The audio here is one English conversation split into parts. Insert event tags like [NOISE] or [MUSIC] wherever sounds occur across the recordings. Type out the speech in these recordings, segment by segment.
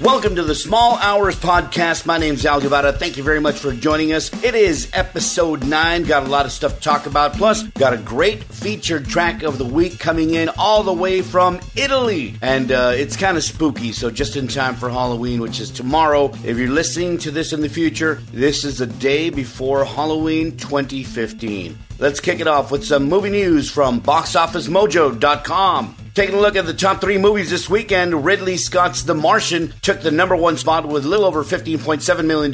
Welcome to the Small Hours Podcast. My name's Al Guevara. Thank you very much for joining us. It is episode nine. Got a lot of stuff to talk about. Plus, got a great featured track of the week coming in all the way from Italy. And uh, it's kind of spooky, so just in time for Halloween, which is tomorrow. If you're listening to this in the future, this is the day before Halloween 2015. Let's kick it off with some movie news from BoxOfficeMojo.com. Taking a look at the top three movies this weekend, Ridley Scott's The Martian took the number one spot with a little over $15.7 million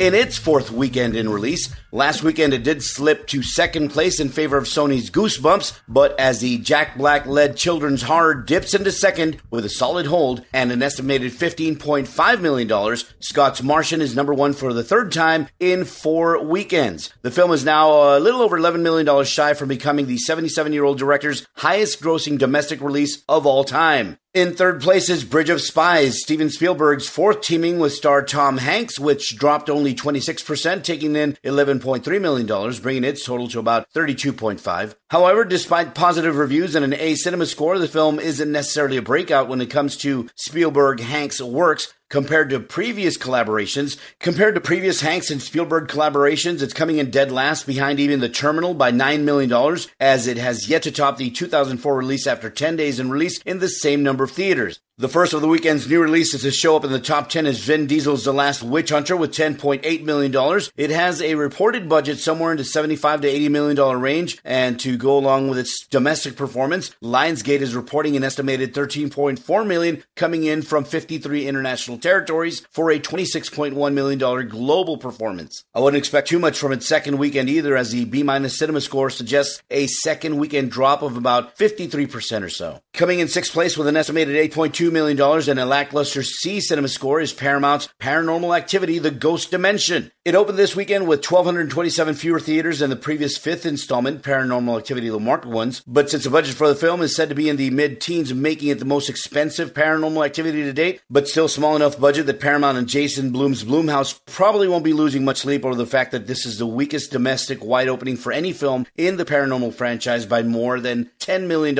in its fourth weekend in release. Last weekend, it did slip to second place in favor of Sony's Goosebumps, but as the Jack Black led children's horror dips into second with a solid hold and an estimated $15.5 million, Scott's Martian is number one for the third time in four weekends. The film is now a little over $11 million shy from becoming the 77 year old director's highest grossing domestic release release of all time. In third place is Bridge of Spies, Steven Spielberg's fourth teaming with star Tom Hanks, which dropped only 26%, taking in $11.3 million, bringing its total to about 32.5. However, despite positive reviews and an A cinema score, the film isn't necessarily a breakout when it comes to Spielberg Hanks works, compared to previous collaborations. Compared to previous Hanks and Spielberg collaborations, it's coming in dead last behind even The Terminal by $9 million, as it has yet to top the 2004 release after 10 days in release in the same number theaters. The first of the weekend's new releases to show up in the top 10 is Vin Diesel's The Last Witch Hunter with $10.8 million. It has a reported budget somewhere in the 75 to $80 million range, and to go along with its domestic performance, Lionsgate is reporting an estimated 13.4 million coming in from 53 international territories for a $26.1 million global performance. I wouldn't expect too much from its second weekend either, as the B minus cinema score suggests a second weekend drop of about 53% or so. Coming in sixth place with an estimated 8.2 $2 million and a lackluster C cinema score is Paramount's Paranormal Activity The Ghost Dimension. It opened this weekend with 1,227 fewer theaters than the previous fifth installment, Paranormal Activity The Marked Ones, but since the budget for the film is said to be in the mid teens, making it the most expensive paranormal activity to date, but still small enough budget that Paramount and Jason Blum's Blumhouse probably won't be losing much sleep over the fact that this is the weakest domestic wide opening for any film in the paranormal franchise by more than $10 million.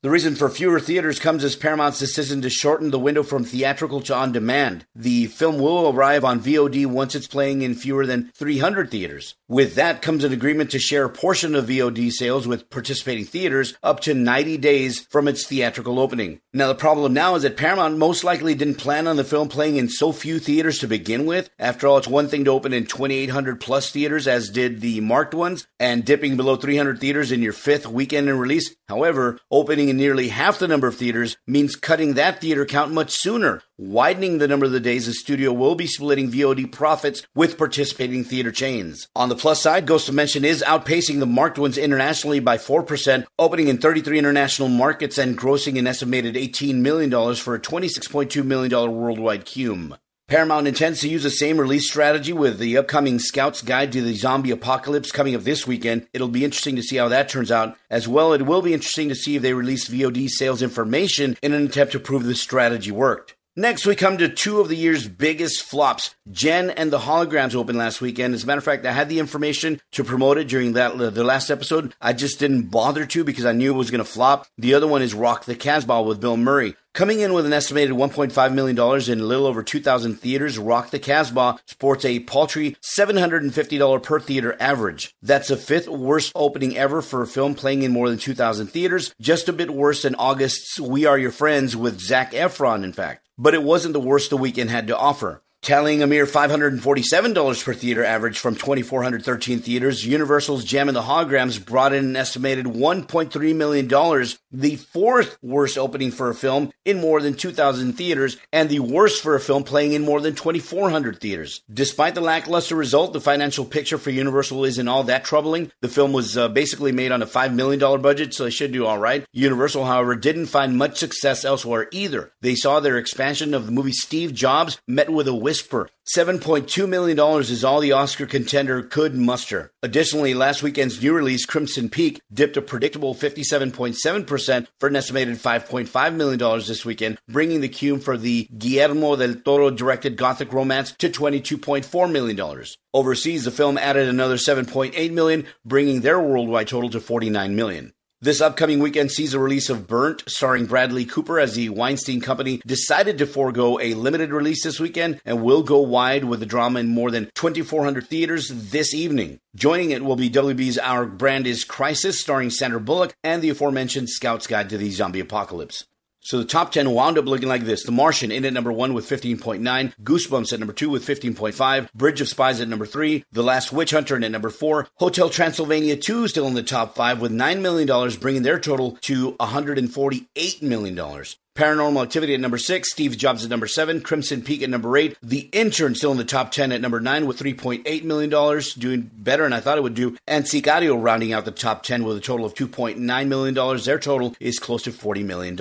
The reason for fewer theaters comes as Paramount's decision to shorten the window from theatrical to on demand. The film will arrive on VOD once it's playing in fewer than 300 theaters. With that comes an agreement to share a portion of VOD sales with participating theaters up to 90 days from its theatrical opening. Now, the problem now is that Paramount most likely didn't plan on the film playing in so few theaters to begin with. After all, it's one thing to open in 2,800 plus theaters, as did the marked ones, and dipping below 300 theaters in your fifth weekend in release. However, opening in nearly half the number of theaters means cutting that theater count much sooner, widening the number of the days the studio will be splitting VOD profits with participating theater chains. On the plus side, Ghost of Dimension is outpacing the marked ones internationally by 4%, opening in 33 international markets and grossing an estimated $18 million for a $26.2 million worldwide cume. Paramount intends to use the same release strategy with the upcoming Scout's Guide to the Zombie Apocalypse coming up this weekend. It'll be interesting to see how that turns out. As well, it will be interesting to see if they release VOD sales information in an attempt to prove the strategy worked. Next, we come to two of the year's biggest flops. Jem and the Holograms opened last weekend. As a matter of fact, I had the information to promote it during that uh, the last episode. I just didn't bother to because I knew it was going to flop. The other one is Rock the Casbah with Bill Murray. Coming in with an estimated $1.5 million in a little over 2,000 theaters, Rock the Casbah sports a paltry $750 per theater average. That's the fifth worst opening ever for a film playing in more than 2,000 theaters, just a bit worse than August's We Are Your Friends with Zac Efron, in fact. But it wasn't the worst the weekend had to offer. Tallying a mere $547 per theater average from 2,413 theaters, Universal's Jem and the Holograms brought in an estimated $1.3 million, the fourth worst opening for a film in more than 2,000 theaters, and the worst for a film playing in more than 2,400 theaters. Despite the lackluster result, the financial picture for Universal isn't all that troubling. The film was uh, basically made on a $5 million budget, so they should do all right. Universal, however, didn't find much success elsewhere either. They saw their expansion of the movie Steve Jobs met with a whisper. $7.2 million is all the Oscar contender could muster. Additionally, last weekend's new release, Crimson Peak, dipped a predictable 57.7% for an estimated $5.5 million this weekend, bringing the cume for the Guillermo del Toro directed gothic romance to $22.4 million. Overseas, the film added another 7.8 million, bringing their worldwide total to $49 million. This upcoming weekend sees the release of Burnt, starring Bradley Cooper as the Weinstein Company decided to forego a limited release this weekend and will go wide with the drama in more than 2,400 theaters this evening. Joining it will be WB's Our Brand is Crisis, starring Sandra Bullock and the aforementioned Scout's Guide to the Zombie Apocalypse. So the top 10 wound up looking like this. The Martian in at number 1 with 15.9, Goosebumps at number 2 with 15.5, Bridge of Spies at number 3, The Last Witch Hunter in at number 4, Hotel Transylvania 2 still in the top 5 with $9 million, bringing their total to $148 million. Paranormal Activity at number six, Steve Jobs at number seven, Crimson Peak at number eight, The Intern still in the top 10 at number nine with $3.8 million, doing better than I thought it would do. And Sicario rounding out the top 10 with a total of $2.9 million. Their total is close to $40 million.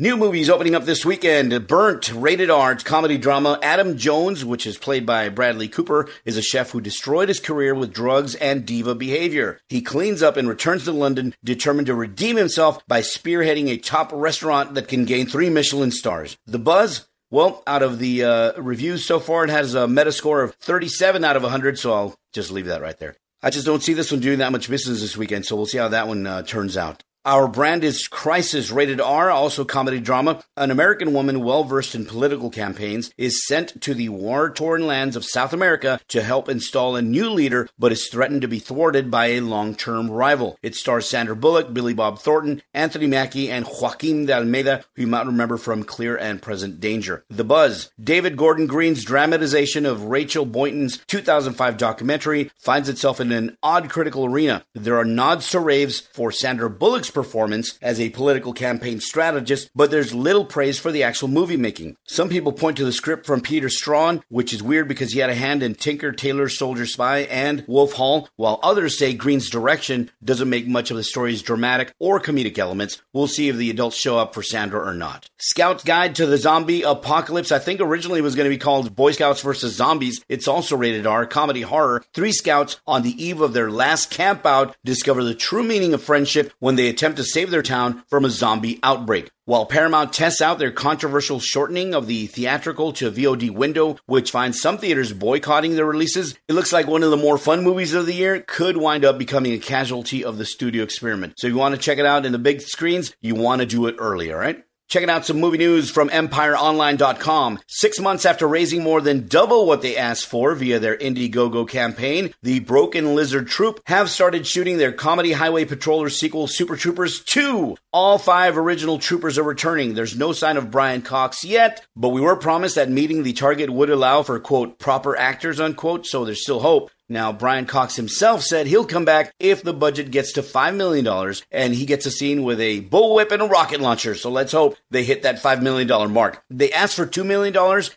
New movies opening up this weekend. Burnt, rated R, comedy drama. Adam Jones, which is played by Bradley Cooper, is a chef who destroyed his career with drugs and diva behavior. He cleans up and returns to London, determined to redeem himself by spearheading a top restaurant that can gain three Michelin stars. The buzz? Well, out of the uh, reviews so far, it has a Metascore of 37 out of 100, so I'll just leave that right there. I just don't see this one doing that much business this weekend, so we'll see how that one uh, turns out. Our brand is Crisis, rated R, also comedy drama. An American woman well versed in political campaigns is sent to the war torn lands of South America to help install a new leader, but is threatened to be thwarted by a long term rival. It stars Sandra Bullock, Billy Bob Thornton, Anthony Mackie, and Joaquin de Almeida, who you might remember from Clear and Present Danger. The Buzz. David Gordon Green's dramatization of Rachel Boynton's 2005 documentary finds itself in an odd critical arena. There are nods to raves for Sandra Bullock's performance as a political campaign strategist, but there's little praise for the actual movie making. Some people point to the script from Peter Straughan, which is weird because he had a hand in Tinker, Tailor, Soldier Spy, and Wolf Hall, while others say Green's direction doesn't make much of the story's dramatic or comedic elements. We'll see if the adults show up for Sandra or not. Scout's Guide to the Zombie Apocalypse, I think originally was going to be called Boy Scouts versus Zombies. It's also rated R, comedy horror. Three scouts on the eve of their last campout discover the true meaning of friendship when they attempt to save their town from a zombie outbreak. While Paramount tests out their controversial shortening of the theatrical to VOD window, which finds some theaters boycotting their releases, it looks like one of the more fun movies of the year could wind up becoming a casualty of the studio experiment. So if you want to check it out in the big screens, you want to do it early, alright? Checking out some movie news from EmpireOnline.com. Six months after raising more than double what they asked for via their Indiegogo campaign, the Broken Lizard Troupe have started shooting their comedy highway patroller sequel, Super Troopers 2. All five original troopers are returning. There's no sign of Brian Cox yet, but we were promised that meeting the target would allow for, quote, proper actors, unquote, so there's still hope. Now, Brian Cox himself said he'll come back if the budget gets to $5 million and he gets a scene with a bullwhip and a rocket launcher. So let's hope they hit that $5 million mark. They asked for $2 million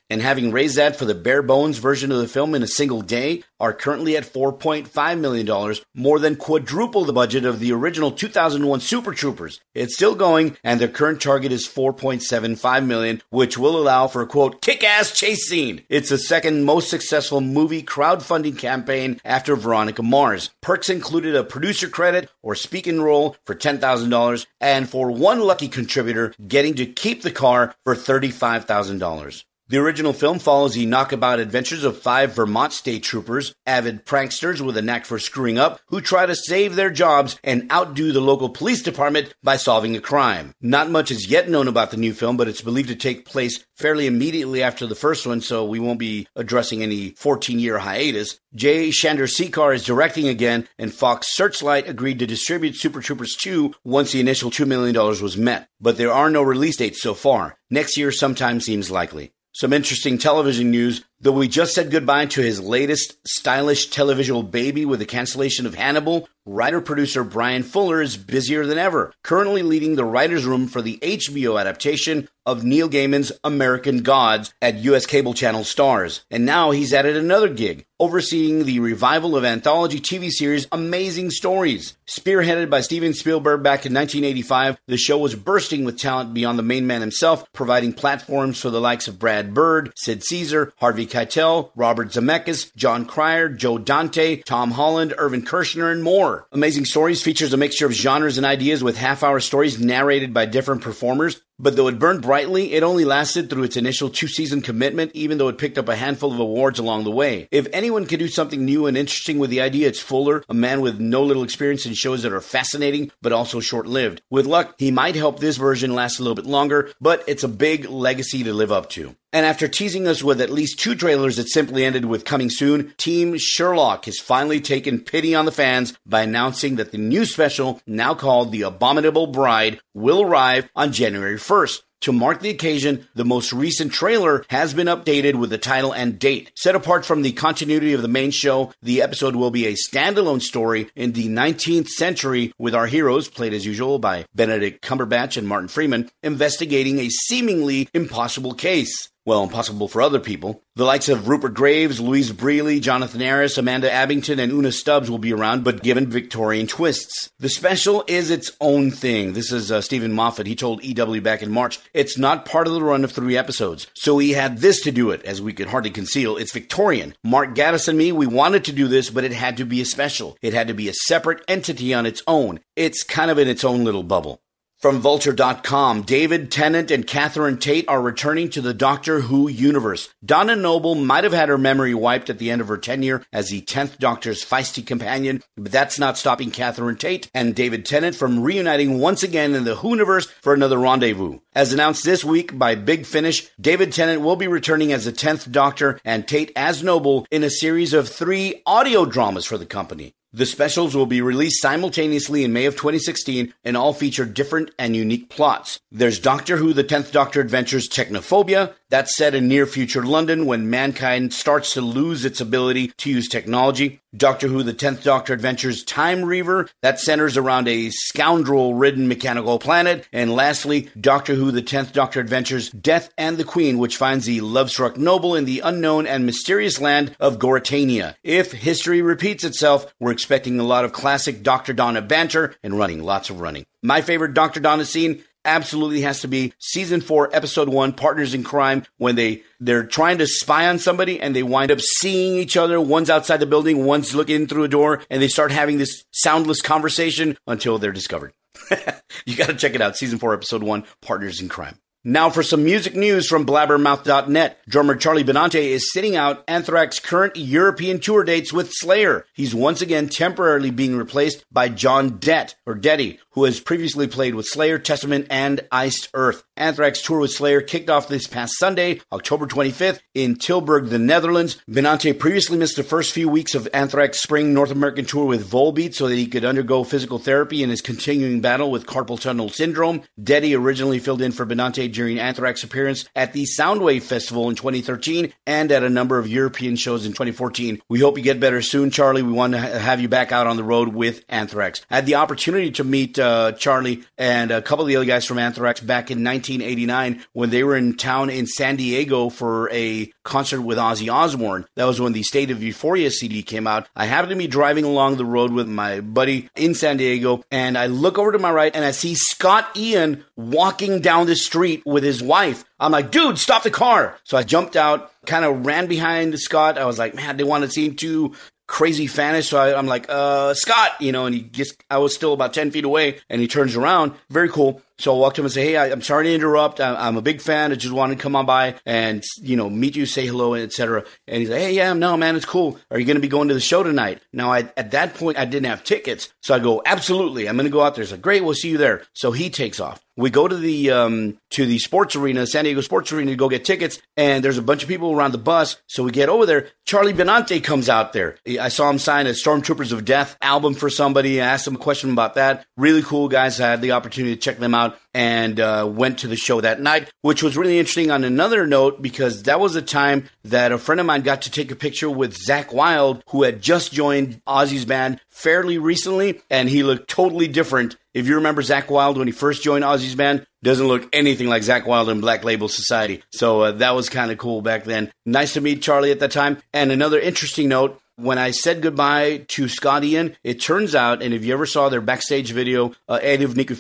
and having raised that for the bare bones version of the film in a single day are currently at $4.5 million, more than quadruple the budget of the original 2001 Super Troopers. It's still going and their current target is 4.75 million, which will allow for a quote, kick-ass chase scene. It's the second most successful movie crowdfunding campaign after Veronica Mars. Perks included a producer credit or speaking role for $10,000 and for one lucky contributor getting to keep the car for $35,000. The original film follows the knockabout adventures of five Vermont state troopers, avid pranksters with a knack for screwing up, who try to save their jobs and outdo the local police department by solving a crime. Not much is yet known about the new film, but it's believed to take place fairly immediately after the first one, so we won't be addressing any 14 year hiatus. Jay Chandrasekhar is directing again, and Fox Searchlight agreed to distribute Super Troopers 2 once the initial $2 million was met. But there are no release dates so far. Next year sometime seems likely. Some interesting television news. Though we just said goodbye to his latest stylish televisual baby with the cancellation of Hannibal, writer producer Bryan Fuller is busier than ever, currently leading the writer's room for the HBO adaptation of Neil Gaiman's American Gods at US cable channel Starz. And now he's added another gig, overseeing the revival of anthology TV series Amazing Stories. Spearheaded by Steven Spielberg back in 1985, the show was bursting with talent beyond the main man himself, providing platforms for the likes of Brad Bird, Sid Caesar, Harvey Keitel, Robert Zemeckis, Jon Cryer, Joe Dante, Tom Holland, Irvin Kershner, and more. Amazing Stories features a mixture of genres and ideas with half hour stories narrated by different performers. But though it burned brightly, it only lasted through its initial two season commitment, even though it picked up a handful of awards along the way. If anyone can do something new and interesting with the idea, it's Fuller, a man with no little experience in shows that are fascinating but also short lived. With luck, he might help this version last a little bit longer, but it's a big legacy to live up to. And after teasing us with at least two trailers that simply ended with coming soon, Team Sherlock has finally taken pity on the fans by announcing that the new special, now called The Abominable Bride, will arrive on January 1st. First, to mark the occasion, the most recent trailer has been updated with the title and date. Set apart from the continuity of the main show, the episode will be a standalone story in the 19th century with our heroes, played as usual by Benedict Cumberbatch and Martin Freeman, investigating a seemingly impossible case well, impossible for other people. The likes of Rupert Graves, Louise Brealey, Jonathan Aris, Amanda Abbington, and Una Stubbs will be around, but given Victorian twists. The special is its own thing. This is uh, Steven Moffat. He told EW back in March, it's not part of the run of three episodes. So he had this to do it, as we could hardly conceal. It's Victorian. Mark Gatiss and me, we wanted to do this, but it had to be a special. It had to be a separate entity on its own. It's kind of in its own little bubble. From Vulture.com, David Tennant and Catherine Tate are returning to the Doctor Who universe. Donna Noble might have had her memory wiped at the end of her tenure as the 10th Doctor's feisty companion, but that's not stopping Catherine Tate and David Tennant from reuniting once again in the Who universe for another rendezvous. As announced this week by Big Finish, David Tennant will be returning as the 10th Doctor and Tate as Noble in a series of three audio dramas for the company. The specials will be released simultaneously in May of 2016 and all feature different and unique plots. There's Doctor Who The 10th Doctor Adventures Technophobia, that's set in near future London when mankind starts to lose its ability to use technology. Doctor Who The 10th Doctor Adventures Time Reaver, that centers around a scoundrel ridden mechanical planet. And lastly, Doctor Who The 10th Doctor Adventures Death and the Queen, which finds the love struck noble in the unknown and mysterious land of Goritania. If history repeats itself, we're expecting a lot of classic Dr. Donna banter and running, lots of running. My favorite Dr. Donna scene absolutely has to be season four, episode one, partners in crime, when they they're trying to spy on somebody and they wind up seeing each other. One's outside the building, one's looking through a door, and they start having this soundless conversation until they're discovered. [LAUGHS] you got to check it out. Season four, episode one, partners in crime. Now for some music news from blabbermouth.net. Drummer Charlie Benante is sitting out Anthrax's current European tour dates with Slayer. He's once again temporarily being replaced by Jon Dette, or Detty, who has previously played with Slayer, Testament, and Iced Earth. Anthrax tour with Slayer kicked off this past Sunday, October 25th, in Tilburg, the Netherlands. Benante previously missed the first few weeks of Anthrax spring North American tour with Volbeat so that he could undergo physical therapy in his continuing battle with carpal tunnel syndrome. Detty originally filled in for Benante during Anthrax appearance at the Soundwave Festival in 2013 and at a number of European shows in 2014. We hope you get better soon, Charlie. We want to have you back out on the road with Anthrax. I had the opportunity to meet uh, Charlie and a couple of the other guys from Anthrax back in 1989 when they were in town in San Diego for a concert with Ozzy Osbourne. That was when the State of Euphoria CD came out. I happened to be driving along the road with my buddy in San Diego, and I look over to my right and I see Scott Ian walking down the street with his wife. I'm like, dude, stop the car. So I jumped out, kind of ran behind Scott. I was like, man, they want to seem too crazy fanish. So I, am like, uh, Scott, you know, and he gets, I was still about 10 feet away and he turns around. Very cool. So I walked to him and say, Hey, I, am sorry to interrupt. I, am a big fan. I just wanted to come on by and, you know, meet you, say hello, etc. And he's like, Hey, yeah, no, man, it's cool. Are you going to be going to the show tonight? Now, I, at that point, I didn't have tickets. So I go, absolutely. I'm going to go out there. He's like, great. We'll see you there. So he takes off. We go to the um, to the sports arena, San Diego Sports Arena, to go get tickets, and there's a bunch of people around the bus. So we get over there. Charlie Benante comes out there. I saw him sign a Stormtroopers of Death album for somebody. I asked him a question about that. Really cool guys. I had the opportunity to check them out and uh, went to the show that night, which was really interesting on another note because that was a time that a friend of mine got to take a picture with Zakk Wylde, who had just joined Ozzy's band fairly recently, and he looked totally different. If you remember Zakk Wylde when he first joined Ozzy's band, doesn't look anything like Zakk Wylde in Black Label Society. So uh, that was kind of cool back then. Nice to meet Charlie at that time. And another interesting note when I said goodbye to Scott Ian, it turns out, and if you ever saw their backstage video, uh, Eddie of Nicky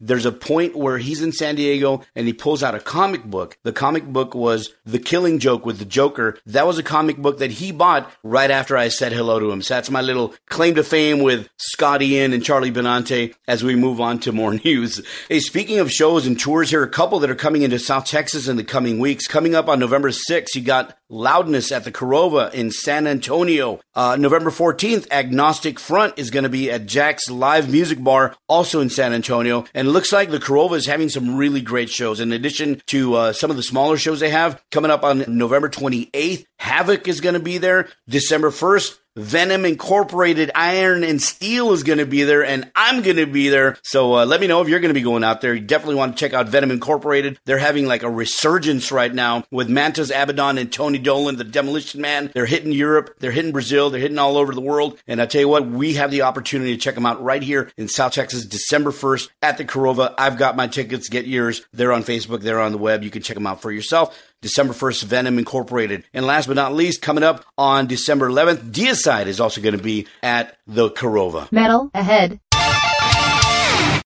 there's a point where he's in San Diego and he pulls out a comic book. The comic book was The Killing Joke with the Joker. That was a comic book that he bought right after I said hello to him. So that's my little claim to fame with Scott Ian and Charlie Benante as we move on to more [LAUGHS] news. Hey, speaking of shows and tours, here are a couple that are coming into South Texas in the coming weeks. Coming up on November 6th, you got Loudness at the Korova in San Antonio. Uh, November 14th, Agnostic Front is going to be at Jack's Live Music Bar, also in San Antonio. And it looks like the Korova is having some really great shows. In addition to uh, some of the smaller shows they have, coming up on November 28th, Havok is going to be there. December 1st, Venom Incorporated Iron and Steel is going to be there, and I'm going to be there. So uh, let me know if you're going to be going out there. You definitely want to check out Venom Incorporated. They're having like a resurgence right now with Mantas Abaddon and Tony Dolan, the Demolition Man. They're hitting Europe, they're hitting Brazil, they're hitting all over the world. And I tell you what, we have the opportunity to check them out right here in South Texas, December 1st at the Korova. I've got my tickets. Get yours. They're on Facebook. They're on the web. You can check them out for yourself. December 1st, Venom Incorporated. And last but not least, coming up on December 11th, Deicide is also going to be at the Korova. Metal ahead.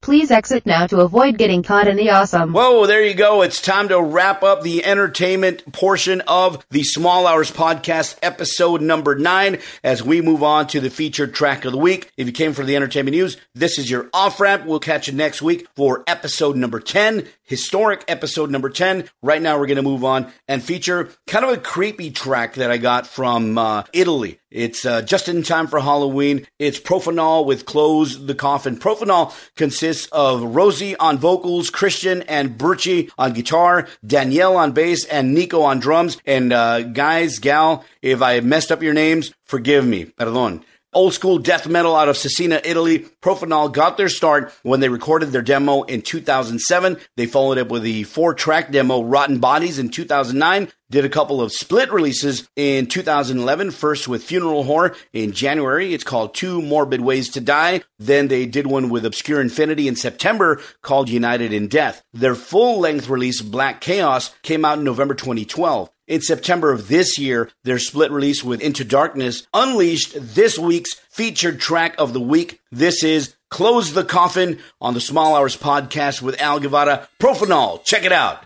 Please exit now to avoid getting caught in the awesome. Whoa, there you go. It's time to wrap up the entertainment portion of the Small Hours podcast, episode number nine, as we move on to the featured track of the week. If you came for the entertainment news, this is your off ramp. We'll catch you next week for episode number 10, historic episode number 10. Right now, we're going to move on and feature kind of a creepy track that I got from uh, Italy. It's uh, just in time for Halloween. It's Profanal with Close the Coffin. Profanal consists of Rosie on vocals, Christian and Birchie on guitar, Danielle on bass, and Nico on drums. And uh, guys, gal, if I messed up your names, forgive me. Perdón old school death metal out of Cesena, Italy. Profanal got their start when they recorded their demo in 2007. They followed up with the four track demo Rotten Bodies in 2009. Did a couple of split releases in 2011, first with Funeral Horror in January. It's called Two Morbid Ways to Die. Then they did one with Obscure Infinity in September called United in Death. Their full length release, Black Chaos, came out in November 2012. In September of this year, their split release with Into Darkness unleashed this week's featured track of the week. This is Close the Coffin on the Small Hours podcast with Al Guevara. Profanal. Check it out.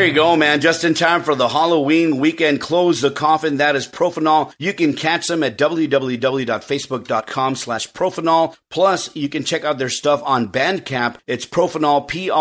There you go, man. Just in time for the Halloween weekend. Close the coffin. That is Profanal. You can catch them at www.facebook.com slash Profanal. Plus, you can check out their stuff on Bandcamp. It's Profanal, P-R-O-F-A-N-A-L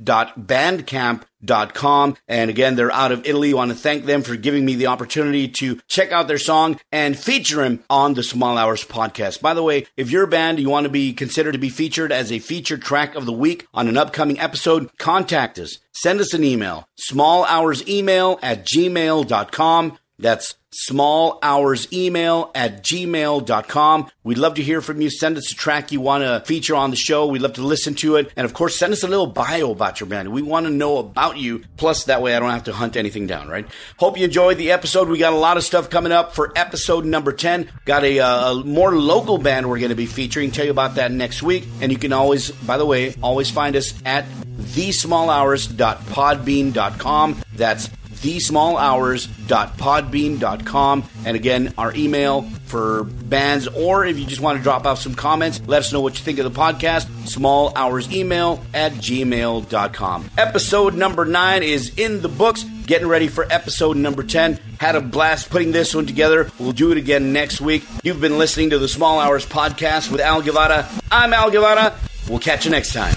dot Bandcamp Com. And again, they're out of Italy. I want to thank them for giving me the opportunity to check out their song and feature him on the Small Hours podcast. By the way, if you're a band, you want to be considered to be featured as a featured track of the week on an upcoming episode, contact us. Send us an email, smallhoursemail at gmail.com. That's small hours email at gmail.com. We'd love to hear from you. Send us a track you want to feature on the show. We'd love to listen to it. And of course, send us a little bio about your band. We want to know about you. Plus, that way I don't have to hunt anything down, right? Hope you enjoyed the episode. We got a lot of stuff coming up for episode number 10. Got a, uh, a more local band we're going to be featuring. Tell you about that next week. And you can always, by the way, always find us at thesmallhours.podbean.com. That's thesmallhours.podbean.com. And again, our email for bands, or if you just want to drop off some comments, let us know what you think of the podcast. Small hours email at gmail.com. Episode number nine is in the books. Getting ready for episode number 10. Had a blast putting this one together. We'll do it again next week. You've been listening to the Small Hours podcast with Al Guevara. I'm Al Guevara. We'll catch you next time.